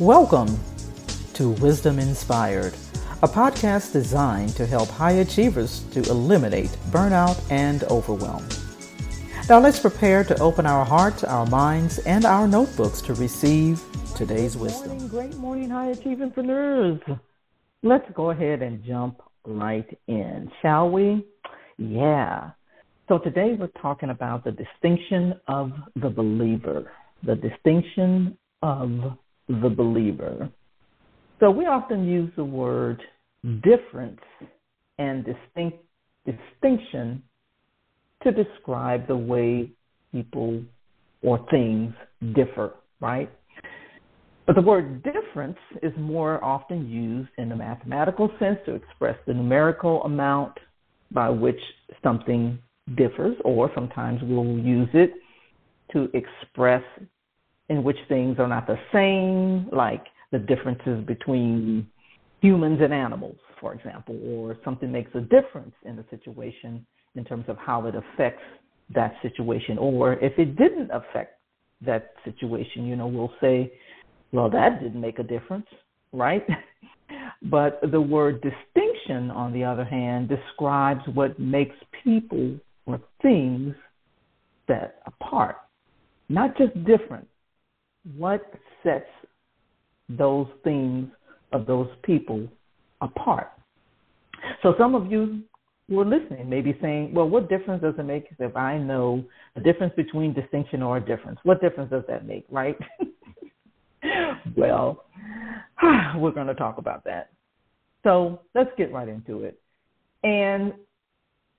Welcome to Wisdom Inspired, a podcast designed to help high achievers to eliminate burnout and overwhelm. Now let's prepare to open our hearts, our minds, and our notebooks to receive today's wisdom. Morning, great morning, high achievers. Let's go ahead and jump right in, shall we? Yeah. So today we're talking about the distinction of the believer. The distinction of the believer. So we often use the word difference and distinct distinction to describe the way people or things differ, right? But the word difference is more often used in the mathematical sense to express the numerical amount by which something differs, or sometimes we'll use it to express in which things are not the same, like the differences between humans and animals, for example, or something makes a difference in the situation in terms of how it affects that situation. Or if it didn't affect that situation, you know, we'll say, well, that didn't make a difference, right? but the word distinction, on the other hand, describes what makes people or things set apart, not just different. What sets those things of those people apart? So some of you who are listening may be saying, well, what difference does it make if I know a difference between distinction or a difference? What difference does that make, right? well, we're going to talk about that. So let's get right into it. And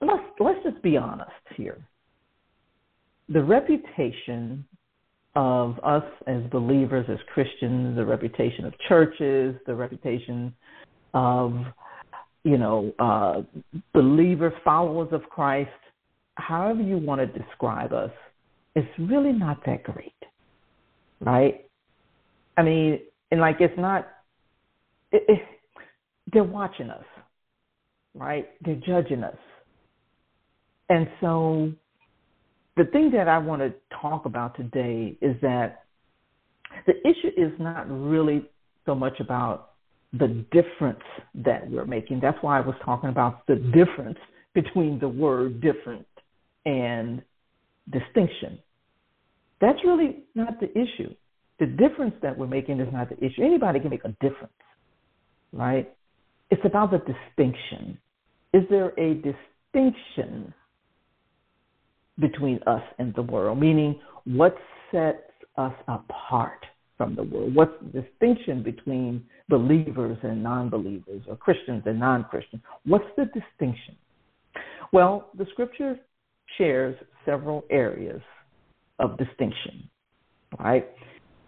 let's let's just be honest here. The reputation of us as believers, as Christians, the reputation of churches, the reputation of you know uh, believer followers of Christ, however you want to describe us, it's really not that great, right? I mean, and like it's not. It, it, they're watching us, right? They're judging us and so the thing that I want to talk about today is that the issue is not really so much about the difference that we're making. That's why I was talking about the difference between the word different and distinction. That's really not the issue. The difference that we're making is not the issue. Anybody can make a difference, right? It's about the distinction. Is there a distinction between us and the world, meaning what sets us apart from the world? What's the distinction between believers and non believers or Christians and non Christians? What's the distinction? Well, the scripture shares several areas of distinction, right?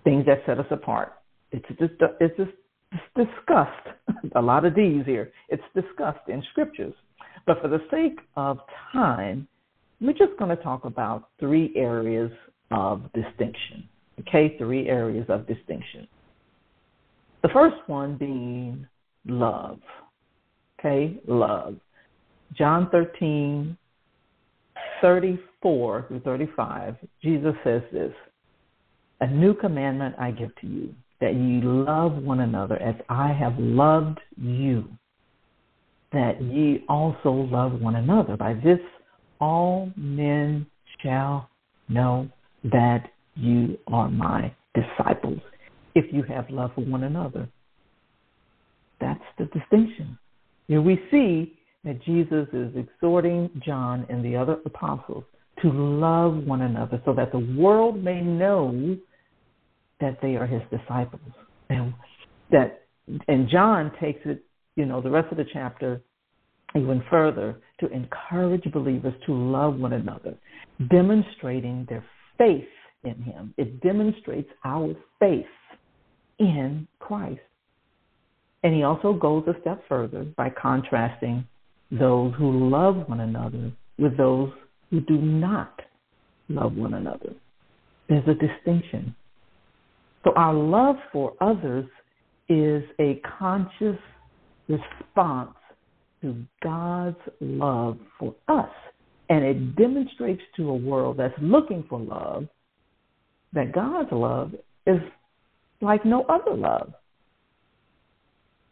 Things that set us apart. It's just, it's just discussed, a lot of these here. It's discussed in scriptures. But for the sake of time, we're just going to talk about three areas of distinction. Okay, three areas of distinction. The first one being love. Okay, love. John 13, 34 through 35, Jesus says this A new commandment I give to you, that ye love one another as I have loved you, that ye also love one another. By this all men shall know that you are my disciples if you have love for one another. That's the distinction. Here we see that Jesus is exhorting John and the other apostles to love one another so that the world may know that they are his disciples. And that and John takes it, you know, the rest of the chapter even further to encourage believers to love one another, demonstrating their faith in Him. It demonstrates our faith in Christ. And he also goes a step further by contrasting those who love one another with those who do not love one another. There's a distinction. So our love for others is a conscious response God's love for us. And it demonstrates to a world that's looking for love that God's love is like no other love.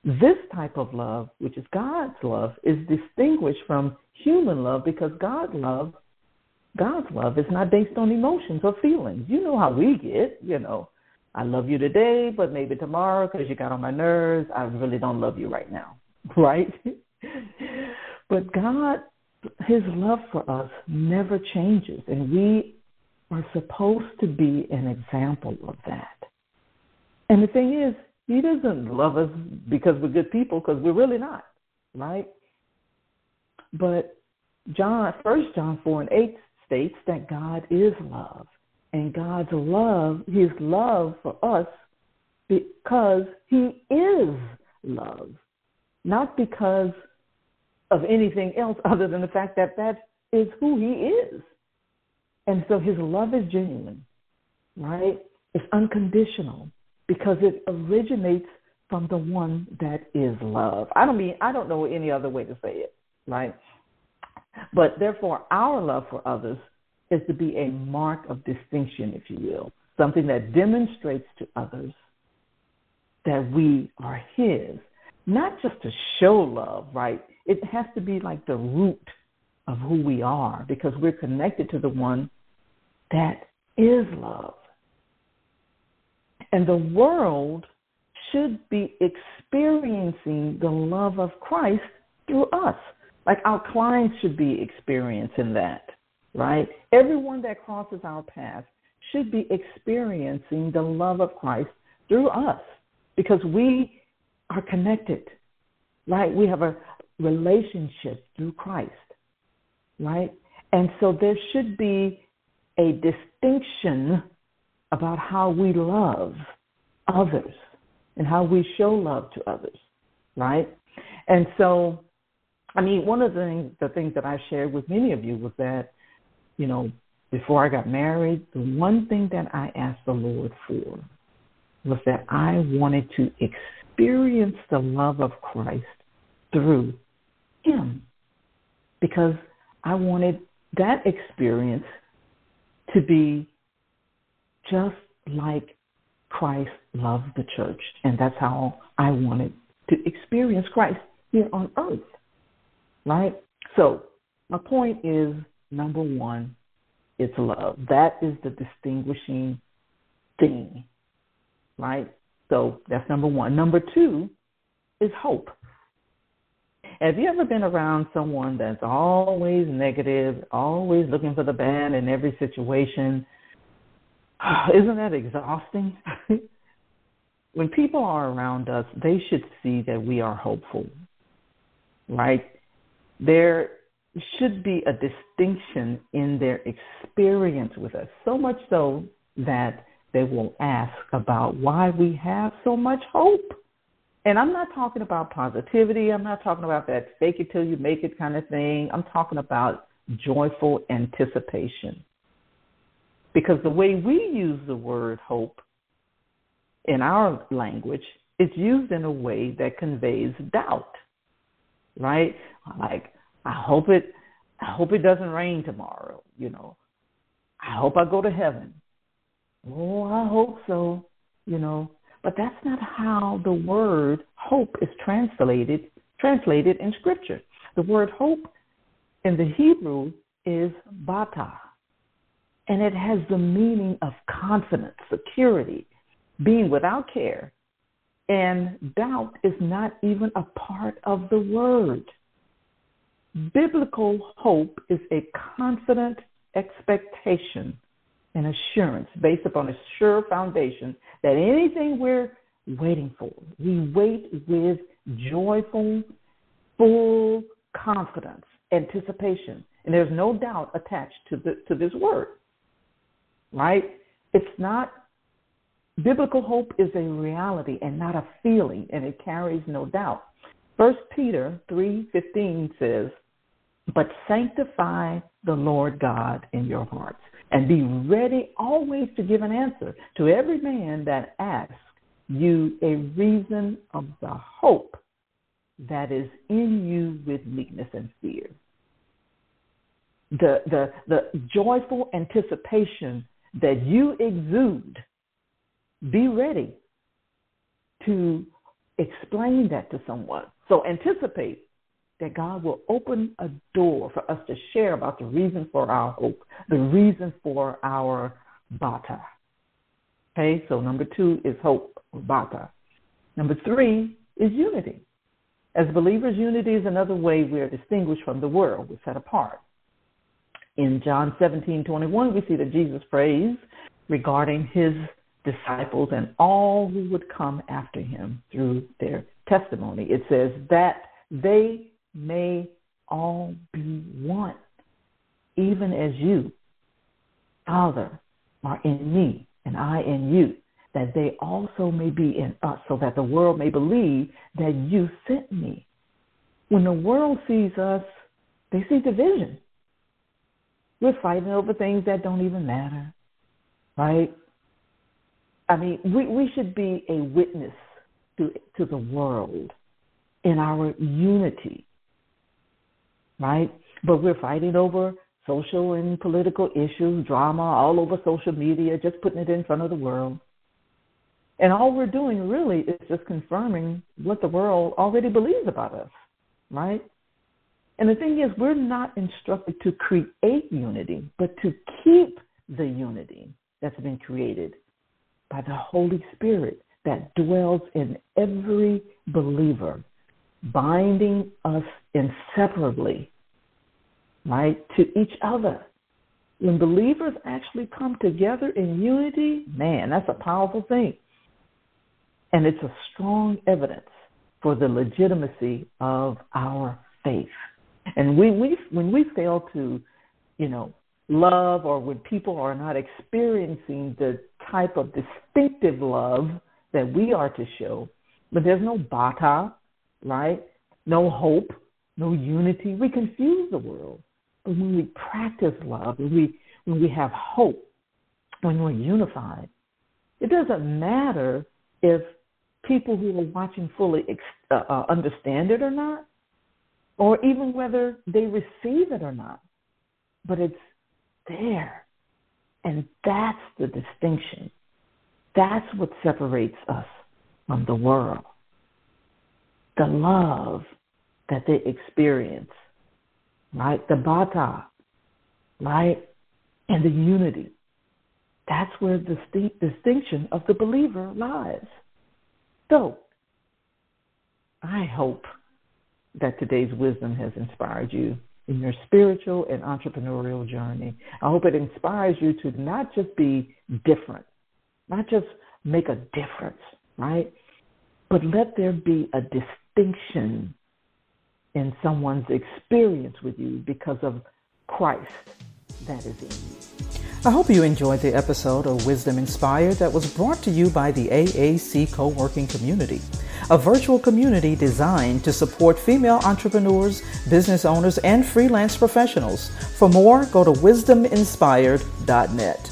This type of love, which is God's love, is distinguished from human love because God's love, God's love is not based on emotions or feelings. You know how we get, you know. I love you today, but maybe tomorrow because you got on my nerves, I really don't love you right now, right? but God, His love for us never changes, and we are supposed to be an example of that. And the thing is, he doesn't love us because we're good people, because we're really not, right? But John, First John four and eight states that God is love, and God's love, His love for us, because He is love, not because of anything else other than the fact that that is who He is, and so His love is genuine, right? It's unconditional because it originates from the one that is love. I don't mean I don't know any other way to say it, right? But therefore our love for others is to be a mark of distinction, if you will, something that demonstrates to others that we are his, not just to show love, right? It has to be like the root of who we are because we're connected to the one that is love. And the world should be experiencing the love of Christ through us. Like our clients should be experiencing that, right? Everyone that crosses our path should be experiencing the love of Christ through us because we are connected, right? We have a relationship through Christ, right? And so there should be a distinction about how we love others and how we show love to others, right? And so, I mean, one of the things, the things that I shared with many of you was that, you know, before I got married, the one thing that I asked the Lord for was that I wanted to experience the love of Christ through Him because I wanted that experience to be just like Christ loved the church. And that's how I wanted to experience Christ here on earth. Right? So, my point is number one, it's love. That is the distinguishing thing. Right? So, that's number one. Number two is hope. Have you ever been around someone that's always negative, always looking for the bad in every situation? Isn't that exhausting? when people are around us, they should see that we are hopeful, right? There should be a distinction in their experience with us, so much so that they will ask about why we have so much hope. And I'm not talking about positivity. I'm not talking about that fake it till you make it kind of thing. I'm talking about joyful anticipation. Because the way we use the word hope in our language, it's used in a way that conveys doubt, right? Like, I hope it, I hope it doesn't rain tomorrow, you know. I hope I go to heaven. Oh, I hope so, you know. But that's not how the word hope is translated translated in scripture. The word hope in the Hebrew is bata, and it has the meaning of confidence, security, being without care. And doubt is not even a part of the word. Biblical hope is a confident expectation and assurance based upon a sure foundation that anything we're waiting for, we wait with joyful, full confidence, anticipation. And there's no doubt attached to, the, to this word right? It's not biblical hope is a reality and not a feeling, and it carries no doubt. First Peter three fifteen says, But sanctify the Lord God in your hearts, and be ready always to give an answer to every man that asks you a reason of the hope that is in you with meekness and fear. The, the, the joyful anticipation that you exude, be ready to explain that to someone. So anticipate that God will open a door for us to share about the reason for our hope, the reason for our bata. Okay, so number two is hope, bata. Number three is unity. As believers, unity is another way we are distinguished from the world. We're set apart. In John 17, 21, we see that Jesus prays regarding his disciples and all who would come after him through their testimony. It says that they may all be one, even as you, Father, are in me and I in you, that they also may be in us, so that the world may believe that you sent me. When the world sees us, they see division. We're fighting over things that don't even matter, right? I mean, we, we should be a witness to, to the world in our unity, right? But we're fighting over social and political issues, drama all over social media, just putting it in front of the world. And all we're doing really is just confirming what the world already believes about us, right? And the thing is, we're not instructed to create unity, but to keep the unity that's been created by the Holy Spirit that dwells in every believer, binding us inseparably, right, to each other. When believers actually come together in unity, man, that's a powerful thing. And it's a strong evidence for the legitimacy of our faith. And we, we when we fail to, you know, love or when people are not experiencing the type of distinctive love that we are to show, but there's no bata, right? No hope, no unity. We confuse the world. When we practice love, when we when we have hope, when we're unified, it doesn't matter if people who are watching fully uh, uh, understand it or not, or even whether they receive it or not. But it's there. And that's the distinction. That's what separates us from the world. The love that they experience, right? The bata, right? And the unity. That's where the distinction of the believer lies. So, I hope that today's wisdom has inspired you in your spiritual and entrepreneurial journey. I hope it inspires you to not just be different, not just make a difference, right? But let there be a distinction in someone's experience with you because of Christ that is in you. I hope you enjoyed the episode of Wisdom Inspired that was brought to you by the AAC co working community a virtual community designed to support female entrepreneurs, business owners, and freelance professionals. For more, go to wisdominspired.net.